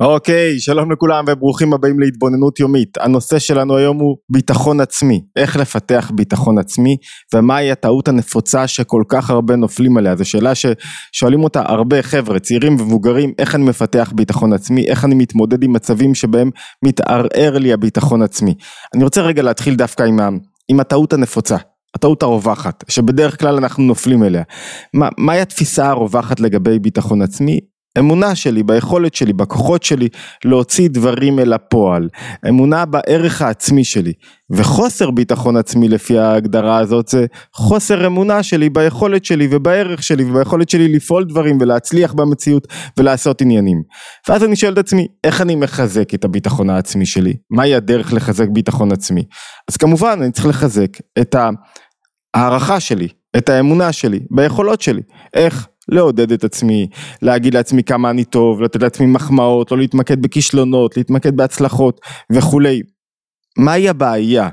אוקיי, שלום לכולם וברוכים הבאים להתבוננות יומית. הנושא שלנו היום הוא ביטחון עצמי. איך לפתח ביטחון עצמי ומהי הטעות הנפוצה שכל כך הרבה נופלים עליה. זו שאלה ששואלים אותה הרבה חבר'ה, צעירים ומבוגרים, איך אני מפתח ביטחון עצמי, איך אני מתמודד עם מצבים שבהם מתערער לי הביטחון עצמי. אני רוצה רגע להתחיל דווקא עם, ה, עם הטעות הנפוצה. הטעות הרווחת, שבדרך כלל אנחנו נופלים אליה. מה, מהי התפיסה הרווחת לגבי ביטחון עצמי? אמונה שלי, ביכולת שלי, בכוחות שלי להוציא דברים אל הפועל, אמונה בערך העצמי שלי, וחוסר ביטחון עצמי לפי ההגדרה הזאת זה חוסר אמונה שלי ביכולת שלי ובערך שלי וביכולת שלי לפעול דברים ולהצליח במציאות ולעשות עניינים. ואז אני שואל את עצמי, איך אני מחזק את הביטחון העצמי שלי? מהי הדרך לחזק ביטחון עצמי? אז כמובן אני צריך לחזק את ההערכה שלי, את האמונה שלי, ביכולות שלי. איך? לעודד את עצמי, להגיד לעצמי כמה אני טוב, לתת לעצמי מחמאות, לא להתמקד בכישלונות, להתמקד בהצלחות וכולי. מהי הבעיה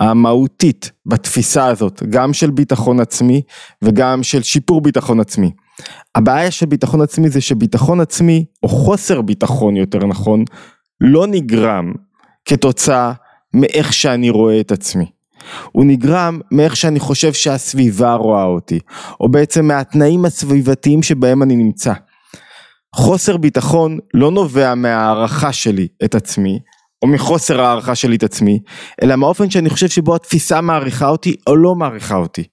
המהותית בתפיסה הזאת, גם של ביטחון עצמי וגם של שיפור ביטחון עצמי? הבעיה של ביטחון עצמי זה שביטחון עצמי, או חוסר ביטחון יותר נכון, לא נגרם כתוצאה מאיך שאני רואה את עצמי. הוא נגרם מאיך שאני חושב שהסביבה רואה אותי, או בעצם מהתנאים הסביבתיים שבהם אני נמצא. חוסר ביטחון לא נובע מהערכה שלי את עצמי, או מחוסר הערכה שלי את עצמי, אלא מהאופן שאני חושב שבו התפיסה מעריכה אותי או לא מעריכה אותי.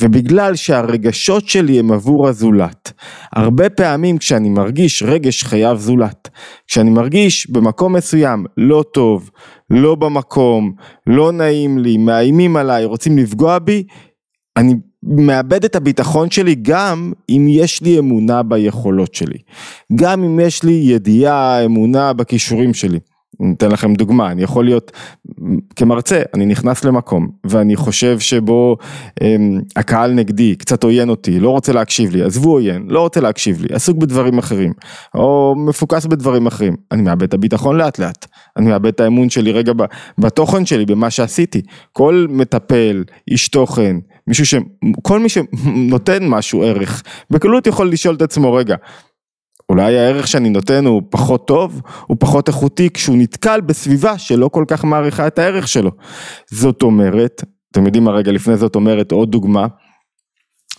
ובגלל שהרגשות שלי הם עבור הזולת, הרבה פעמים כשאני מרגיש רגש חייב זולת, כשאני מרגיש במקום מסוים לא טוב, לא במקום, לא נעים לי, מאיימים עליי, רוצים לפגוע בי, אני מאבד את הביטחון שלי גם אם יש לי אמונה ביכולות שלי, גם אם יש לי ידיעה, אמונה בכישורים שלי. אתן לכם דוגמה, אני יכול להיות כמרצה, אני נכנס למקום ואני חושב שבו הם, הקהל נגדי קצת עוין אותי, לא רוצה להקשיב לי, עזבו עוין, לא רוצה להקשיב לי, עסוק בדברים אחרים, או מפוקס בדברים אחרים, אני מאבד את הביטחון לאט לאט, אני מאבד את האמון שלי רגע בתוכן שלי, במה שעשיתי, כל מטפל, איש תוכן, מישהו ש... כל מי שנותן משהו ערך, בקלות יכול לשאול את עצמו רגע, אולי הערך שאני נותן הוא פחות טוב, הוא פחות איכותי כשהוא נתקל בסביבה שלא כל כך מעריכה את הערך שלו. זאת אומרת, אתם יודעים מה רגע לפני זאת אומרת עוד דוגמה,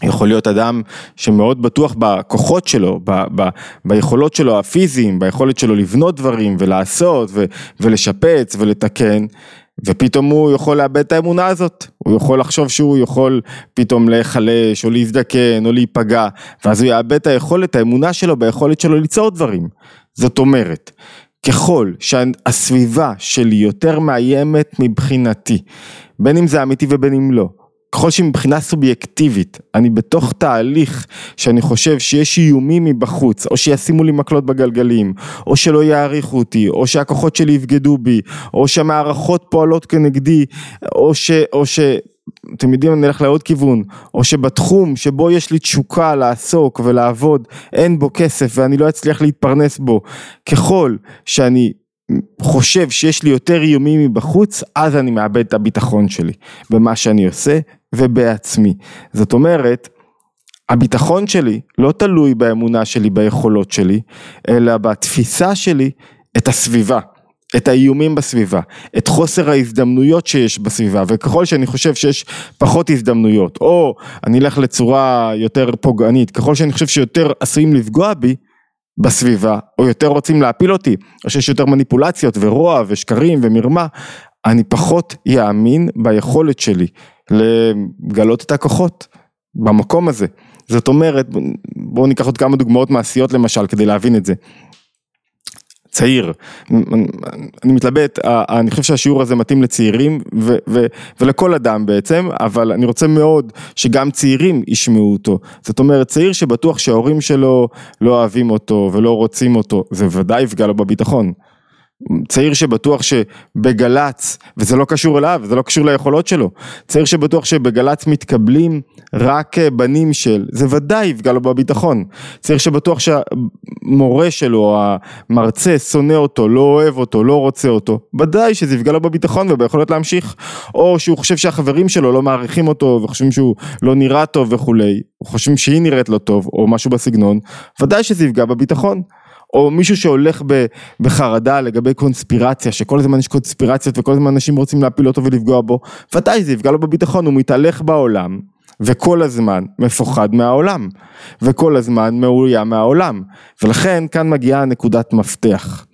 יכול להיות אדם שמאוד בטוח בכוחות שלו, ב, ב, ביכולות שלו הפיזיים, ביכולת שלו לבנות דברים ולעשות ו, ולשפץ ולתקן, ופתאום הוא יכול לאבד את האמונה הזאת, הוא יכול לחשוב שהוא יכול פתאום להיחלש או להזדקן או להיפגע, ואז הוא יאבד את היכולת, האמונה שלו ביכולת שלו ליצור דברים. זאת אומרת, ככל שהסביבה שלי יותר מאיימת מבחינתי, בין אם זה אמיתי ובין אם לא, ככל שמבחינה סובייקטיבית אני בתוך תהליך שאני חושב שיש איומים מבחוץ או שישימו לי מקלות בגלגלים או שלא יעריכו אותי או שהכוחות שלי יבגדו בי או שהמערכות פועלות כנגדי או ש... או ש... אתם יודעים אני אלך לעוד כיוון או שבתחום שבו יש לי תשוקה לעסוק ולעבוד אין בו כסף ואני לא אצליח להתפרנס בו. ככל שאני חושב שיש לי יותר איומים מבחוץ אז אני מאבד את הביטחון שלי במה שאני עושה ובעצמי. זאת אומרת, הביטחון שלי לא תלוי באמונה שלי, ביכולות שלי, אלא בתפיסה שלי את הסביבה. את האיומים בסביבה, את חוסר ההזדמנויות שיש בסביבה, וככל שאני חושב שיש פחות הזדמנויות, או אני אלך לצורה יותר פוגענית, ככל שאני חושב שיותר עשויים לפגוע בי בסביבה, או יותר רוצים להפיל אותי, או שיש יותר מניפולציות ורוע ושקרים ומרמה, אני פחות יאמין ביכולת שלי לגלות את הכוחות במקום הזה. זאת אומרת, בואו ניקח עוד כמה דוגמאות מעשיות למשל כדי להבין את זה. צעיר, אני מתלבט, אני חושב שהשיעור הזה מתאים לצעירים ו- ו- ולכל אדם בעצם, אבל אני רוצה מאוד שגם צעירים ישמעו אותו. זאת אומרת, צעיר שבטוח שההורים שלו לא אוהבים אותו ולא רוצים אותו, זה ודאי יפגע לו בביטחון. צעיר שבטוח שבגל"צ, וזה לא קשור אליו, זה לא קשור ליכולות שלו, צעיר שבטוח שבגל"צ מתקבלים רק אה, בנים של, זה ודאי יפגע לו בביטחון, צעיר שבטוח שהמורה שלו, המרצה, שונא אותו, לא אוהב אותו, לא רוצה אותו, ודאי שזה יפגע לו בביטחון וביכולת להמשיך, או שהוא חושב שהחברים שלו לא מעריכים אותו וחושבים שהוא לא נראה טוב וכולי, או חושבים שהיא נראית לא טוב, או משהו בסגנון, ודאי שזה יפגע בביטחון. או מישהו שהולך בחרדה לגבי קונספירציה, שכל הזמן יש קונספירציות וכל הזמן אנשים רוצים להפיל אותו ולפגוע בו, ודאי זה יפגע לו בביטחון, הוא מתהלך בעולם. וכל הזמן מפוחד מהעולם, וכל הזמן מאוים מהעולם, ולכן כאן מגיעה נקודת מפתח.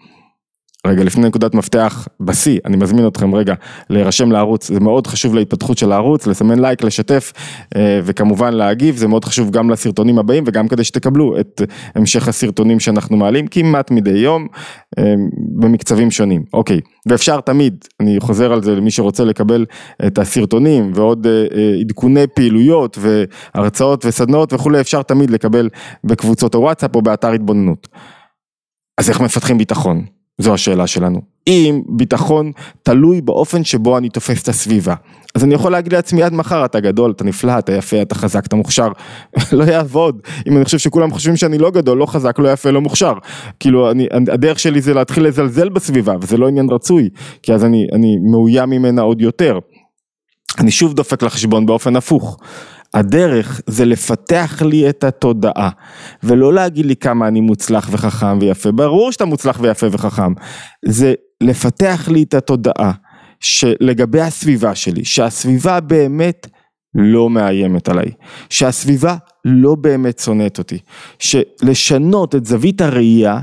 רגע לפני נקודת מפתח בשיא, אני מזמין אתכם רגע להירשם לערוץ, זה מאוד חשוב להתפתחות של הערוץ, לסמן לייק, לשתף אה, וכמובן להגיב, זה מאוד חשוב גם לסרטונים הבאים וגם כדי שתקבלו את המשך הסרטונים שאנחנו מעלים כמעט מדי יום אה, במקצבים שונים, אוקיי, ואפשר תמיד, אני חוזר על זה למי שרוצה לקבל את הסרטונים ועוד אה, עדכוני פעילויות והרצאות וסדנאות וכולי, אפשר תמיד לקבל בקבוצות הוואטסאפ או באתר התבוננות. אז איך מפתחים ביטחון? זו השאלה שלנו. אם ביטחון תלוי באופן שבו אני תופס את הסביבה. אז אני יכול להגיד לעצמי עד מחר אתה גדול, אתה נפלא, אתה יפה, אתה חזק, אתה מוכשר. לא יעבוד. אם אני חושב שכולם חושבים שאני לא גדול, לא חזק, לא יפה, לא מוכשר. כאילו אני, הדרך שלי זה להתחיל לזלזל בסביבה וזה לא עניין רצוי. כי אז אני, אני מאוים ממנה עוד יותר. אני שוב דופק לחשבון באופן הפוך. הדרך זה לפתח לי את התודעה ולא להגיד לי כמה אני מוצלח וחכם ויפה, ברור שאתה מוצלח ויפה וחכם, זה לפתח לי את התודעה שלגבי הסביבה שלי, שהסביבה באמת לא מאיימת עליי, שהסביבה לא באמת שונאת אותי, שלשנות את זווית הראייה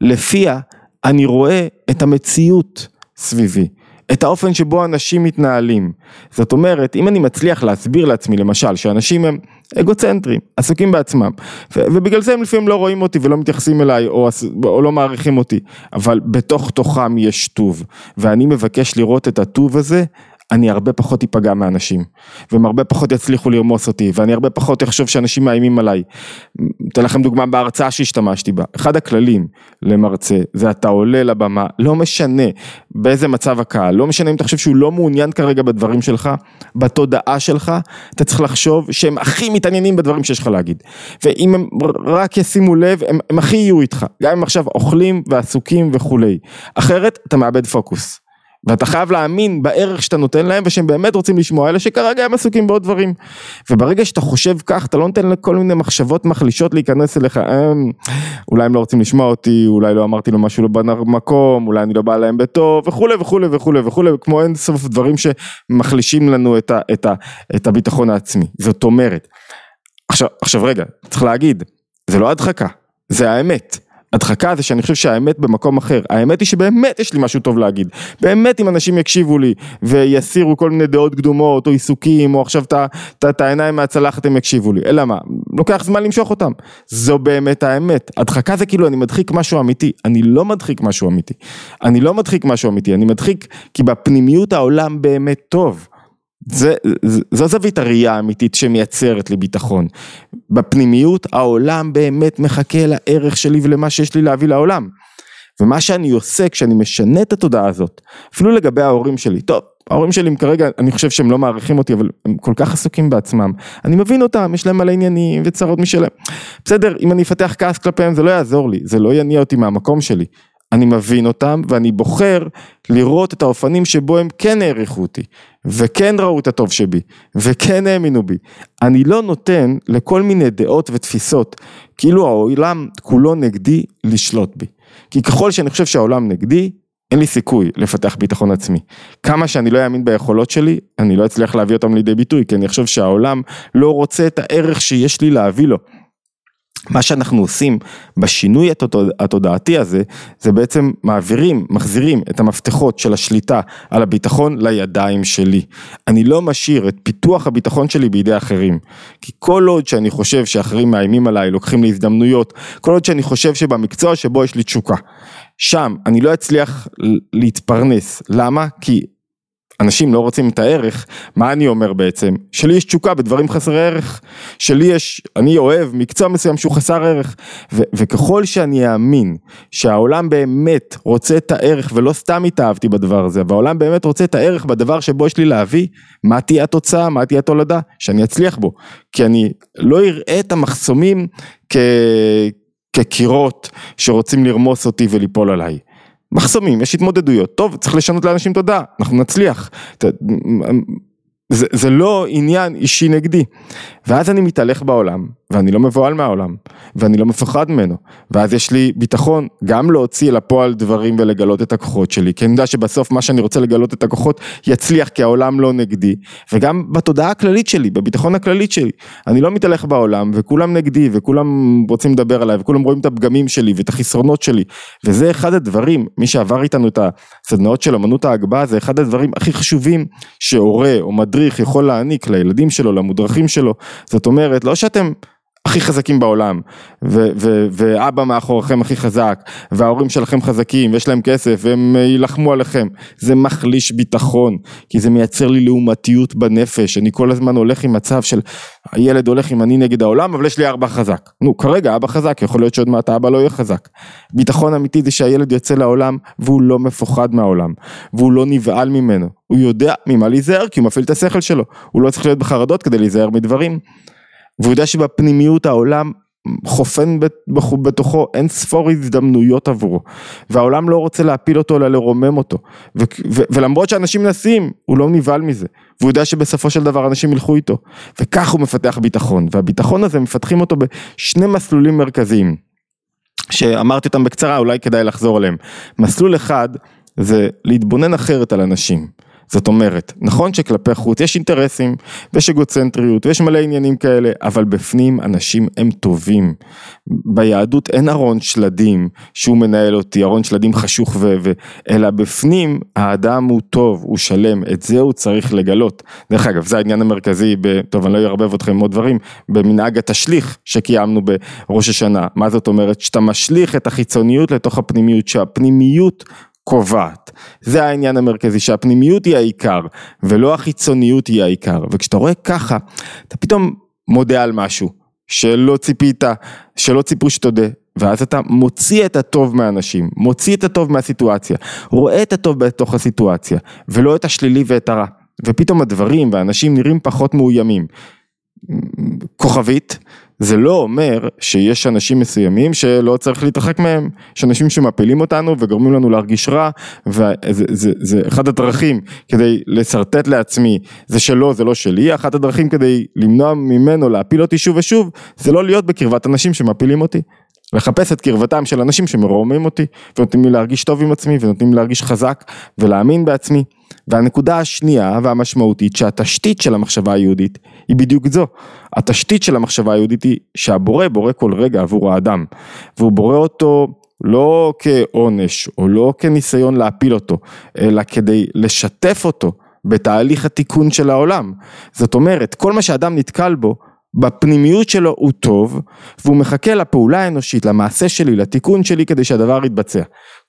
לפיה אני רואה את המציאות סביבי. את האופן שבו אנשים מתנהלים. זאת אומרת, אם אני מצליח להסביר לעצמי למשל שאנשים הם אגוצנטרים, עסוקים בעצמם, ו- ובגלל זה הם לפעמים לא רואים אותי ולא מתייחסים אליי או, או לא מעריכים אותי, אבל בתוך תוכם יש טוב, ואני מבקש לראות את הטוב הזה אני הרבה פחות איפגע מאנשים, והם הרבה פחות יצליחו לרמוס אותי, ואני הרבה פחות אחשוב שאנשים מאיימים עליי. אתן לכם דוגמה בהרצאה שהשתמשתי בה, אחד הכללים למרצה זה אתה עולה לבמה, לא משנה באיזה מצב הקהל, לא משנה אם אתה חושב שהוא לא מעוניין כרגע בדברים שלך, בתודעה שלך, אתה צריך לחשוב שהם הכי מתעניינים בדברים שיש לך להגיד. ואם הם רק ישימו לב, הם, הם הכי יהיו איתך, גם אם עכשיו אוכלים ועסוקים וכולי. אחרת אתה מאבד פוקוס. ואתה חייב להאמין בערך שאתה נותן להם ושהם באמת רוצים לשמוע, אלה שכרגע הם עסוקים בעוד דברים. וברגע שאתה חושב כך, אתה לא נותן לכל מיני מחשבות מחלישות להיכנס אליך, הם, אולי הם לא רוצים לשמוע אותי, אולי לא אמרתי לו משהו לא במקום, אולי אני לא בא להם בטוב, וכולי וכולי וכולי וכולי, כמו אין סוף דברים שמחלישים לנו את, ה, את, ה, את הביטחון העצמי. זאת אומרת, עכשיו, עכשיו רגע, צריך להגיד, זה לא הדחקה, זה האמת. הדחקה זה שאני חושב שהאמת במקום אחר, האמת היא שבאמת יש לי משהו טוב להגיד, באמת אם אנשים יקשיבו לי ויסירו כל מיני דעות קדומות או עיסוקים או עכשיו את העיניים מהצלחת הם יקשיבו לי, אלא מה, לוקח זמן למשוך אותם, זו באמת האמת, הדחקה זה כאילו אני מדחיק משהו אמיתי, אני לא מדחיק משהו אמיתי, אני לא מדחיק משהו אמיתי, אני מדחיק כי בפנימיות העולם באמת טוב. זה, זו זווית הראייה האמיתית שמייצרת לי ביטחון. בפנימיות העולם באמת מחכה לערך שלי ולמה שיש לי להביא לעולם. ומה שאני עושה כשאני משנה את התודעה הזאת, אפילו לגבי ההורים שלי, טוב, ההורים שלי הם כרגע, אני חושב שהם לא מעריכים אותי, אבל הם כל כך עסוקים בעצמם. אני מבין אותם, יש להם מלא עניינים וצרות משלהם. בסדר, אם אני אפתח כעס כלפיהם זה לא יעזור לי, זה לא יניע אותי מהמקום שלי. אני מבין אותם ואני בוחר לראות את האופנים שבו הם כן העריכו אותי וכן ראו את הטוב שבי וכן האמינו בי. אני לא נותן לכל מיני דעות ותפיסות כאילו העולם כולו נגדי לשלוט בי. כי ככל שאני חושב שהעולם נגדי אין לי סיכוי לפתח ביטחון עצמי. כמה שאני לא אאמין ביכולות שלי, אני לא אצליח להביא אותם לידי ביטוי, כי אני חושב שהעולם לא רוצה את הערך שיש לי להביא לו. מה שאנחנו עושים בשינוי התודעתי הזה, זה בעצם מעבירים, מחזירים את המפתחות של השליטה על הביטחון לידיים שלי. אני לא משאיר את פיתוח הביטחון שלי בידי אחרים. כי כל עוד שאני חושב שאחרים מאיימים עליי, לוקחים לי הזדמנויות, כל עוד שאני חושב שבמקצוע שבו יש לי תשוקה, שם אני לא אצליח להתפרנס. למה? כי אנשים לא רוצים את הערך, מה אני אומר בעצם? שלי יש תשוקה בדברים חסרי ערך, שלי יש, אני אוהב מקצוע מסוים שהוא חסר ערך, ו- וככל שאני אאמין שהעולם באמת רוצה את הערך ולא סתם התאהבתי בדבר הזה, והעולם באמת רוצה את הערך בדבר שבו יש לי להביא, מה תהיה התוצאה, מה תהיה התולדה, שאני אצליח בו, כי אני לא אראה את המחסומים כ... כקירות שרוצים לרמוס אותי וליפול עליי. מחסומים, יש התמודדויות, טוב, צריך לשנות לאנשים תודעה, אנחנו נצליח. זה, זה לא עניין אישי נגדי. ואז אני מתהלך בעולם, ואני לא מבוהל מהעולם, ואני לא מפחד ממנו, ואז יש לי ביטחון גם להוציא אל הפועל דברים ולגלות את הכוחות שלי, כי אני יודע שבסוף מה שאני רוצה לגלות את הכוחות יצליח כי העולם לא נגדי, וגם בתודעה הכללית שלי, בביטחון הכללית שלי, אני לא מתהלך בעולם וכולם נגדי וכולם רוצים לדבר עליי וכולם רואים את הפגמים שלי ואת החסרונות שלי, וזה אחד הדברים, מי שעבר איתנו את הסדנאות של אמנות ההגבהה זה אחד הדברים הכי חשובים שהורה או מדריך יכול להעניק לילדים שלו, למודרכים שלו, זאת אומרת לא שאתם הכי חזקים בעולם, ו- ו- ואבא מאחוריכם הכי חזק, וההורים שלכם חזקים, ויש להם כסף, והם יילחמו עליכם, זה מחליש ביטחון, כי זה מייצר לי לעומתיות בנפש, אני כל הזמן הולך עם מצב של הילד הולך עם אני נגד העולם, אבל יש לי אבא חזק. נו, כרגע אבא חזק, יכול להיות שעוד מעט האבא לא יהיה חזק. ביטחון אמיתי זה שהילד יוצא לעולם, והוא לא מפוחד מהעולם, והוא לא נבהל ממנו, הוא יודע ממה להיזהר, כי הוא מפעיל את השכל שלו, הוא לא צריך להיות בחרדות כדי להיזהר מדברים. והוא יודע שבפנימיות העולם חופן בתוכו אין ספור הזדמנויות עבורו והעולם לא רוצה להפיל אותו אלא לרומם אותו. ו- ו- ולמרות שאנשים מנסים הוא לא נבהל מזה. והוא יודע שבסופו של דבר אנשים ילכו איתו. וכך הוא מפתח ביטחון והביטחון הזה מפתחים אותו בשני מסלולים מרכזיים שאמרתי אותם בקצרה אולי כדאי לחזור עליהם. מסלול אחד זה להתבונן אחרת על אנשים זאת אומרת, נכון שכלפי חוץ יש אינטרסים ויש אגוצנטריות ויש מלא עניינים כאלה, אבל בפנים אנשים הם טובים. ביהדות אין ארון שלדים שהוא מנהל אותי, ארון שלדים חשוך ו... ו... אלא בפנים האדם הוא טוב, הוא שלם, את זה הוא צריך לגלות. דרך אגב, זה העניין המרכזי, ב... טוב אני לא אערבב אתכם עם עוד דברים, במנהג התשליך שקיימנו בראש השנה. מה זאת אומרת? שאתה משליך את החיצוניות לתוך הפנימיות, שהפנימיות קובעת. זה העניין המרכזי, שהפנימיות היא העיקר, ולא החיצוניות היא העיקר. וכשאתה רואה ככה, אתה פתאום מודה על משהו, שלא ציפית, שלא ציפו שתודה, ואז אתה מוציא את הטוב מהאנשים, מוציא את הטוב מהסיטואציה, רואה את הטוב בתוך הסיטואציה, ולא את השלילי ואת הרע. ופתאום הדברים והאנשים נראים פחות מאוימים. כוכבית, זה לא אומר שיש אנשים מסוימים שלא צריך להתרחק מהם, יש אנשים שמפילים אותנו וגורמים לנו להרגיש רע, וזה זה, זה אחד הדרכים כדי לשרטט לעצמי, זה שלו, זה לא שלי, אחת הדרכים כדי למנוע ממנו להפיל אותי שוב ושוב, זה לא להיות בקרבת אנשים שמפילים אותי. לחפש את קרבתם של אנשים שמרוממים אותי ונותנים לי להרגיש טוב עם עצמי ונותנים לי להרגיש חזק ולהאמין בעצמי. והנקודה השנייה והמשמעותית שהתשתית של המחשבה היהודית היא בדיוק זו. התשתית של המחשבה היהודית היא שהבורא בורא כל רגע עבור האדם והוא בורא אותו לא כעונש או לא כניסיון להפיל אותו אלא כדי לשתף אותו בתהליך התיקון של העולם. זאת אומרת כל מה שאדם נתקל בו בפנימיות שלו הוא טוב והוא מחכה לפעולה האנושית, למעשה שלי, לתיקון שלי כדי שהדבר יתבצע.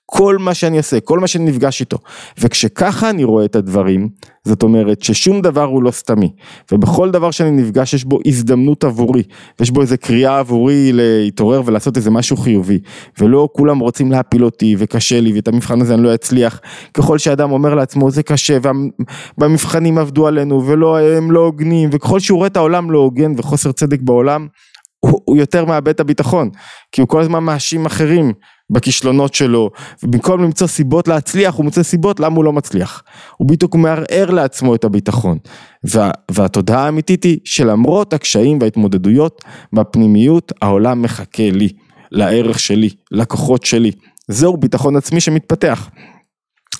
כל מה שאני אעשה, כל מה שאני נפגש איתו. וכשככה אני רואה את הדברים, זאת אומרת ששום דבר הוא לא סתמי. ובכל דבר שאני נפגש יש בו הזדמנות עבורי, ויש בו איזה קריאה עבורי להתעורר ולעשות איזה משהו חיובי. ולא כולם רוצים להפיל אותי וקשה לי ואת המבחן הזה אני לא אצליח. ככל שאדם אומר לעצמו זה קשה והמבחנים עבדו עלינו ולא הם לא הוגנים וככל שהוא רואה את העולם לא הוגן וחוסר צדק בעולם הוא, הוא יותר מאבד את הביטחון כי הוא כל הזמן מאשים אחרים בכישלונות שלו, ובמקום למצוא סיבות להצליח, הוא מוצא סיבות למה הוא לא מצליח. הוא בדיוק מערער לעצמו את הביטחון. וה, והתודעה האמיתית היא שלמרות הקשיים וההתמודדויות בפנימיות, העולם מחכה לי, לערך שלי, לכוחות שלי. זהו ביטחון עצמי שמתפתח.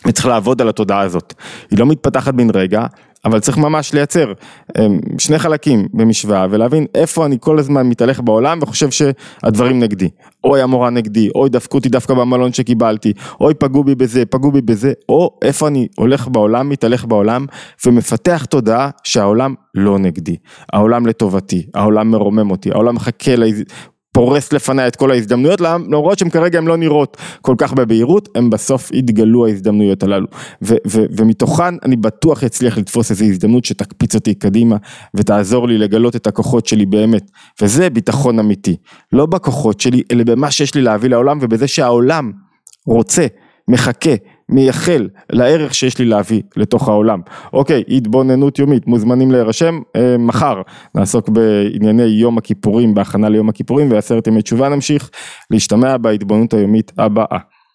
וצריך לעבוד על התודעה הזאת. היא לא מתפתחת בן רגע, אבל צריך ממש לייצר אמ, שני חלקים במשוואה ולהבין איפה אני כל הזמן מתהלך בעולם וחושב שהדברים נגדי. אוי המורה נגדי, אוי דפקו אותי דווקא במלון שקיבלתי, אוי פגעו בי בזה, פגעו בי בזה, או איפה אני הולך בעולם, מתהלך בעולם ומפתח תודעה שהעולם לא נגדי, העולם לטובתי, העולם מרומם אותי, העולם מחכה פורס לפניי את כל ההזדמנויות, למרות שהן כרגע הן לא נראות כל כך בבהירות, הם בסוף יתגלו ההזדמנויות הללו. ו- ו- ומתוכן אני בטוח אצליח לתפוס איזו הזדמנות שתקפיץ אותי קדימה ותעזור לי לגלות את הכוחות שלי באמת. וזה ביטחון אמיתי. לא בכוחות שלי, אלא במה שיש לי להביא לעולם ובזה שהעולם רוצה, מחכה, מייחל לערך שיש לי להביא לתוך העולם. אוקיי, התבוננות יומית, מוזמנים להירשם, אה, מחר נעסוק בענייני יום הכיפורים, בהכנה ליום הכיפורים ועשרת ימי תשובה נמשיך להשתמע בהתבוננות היומית הבאה.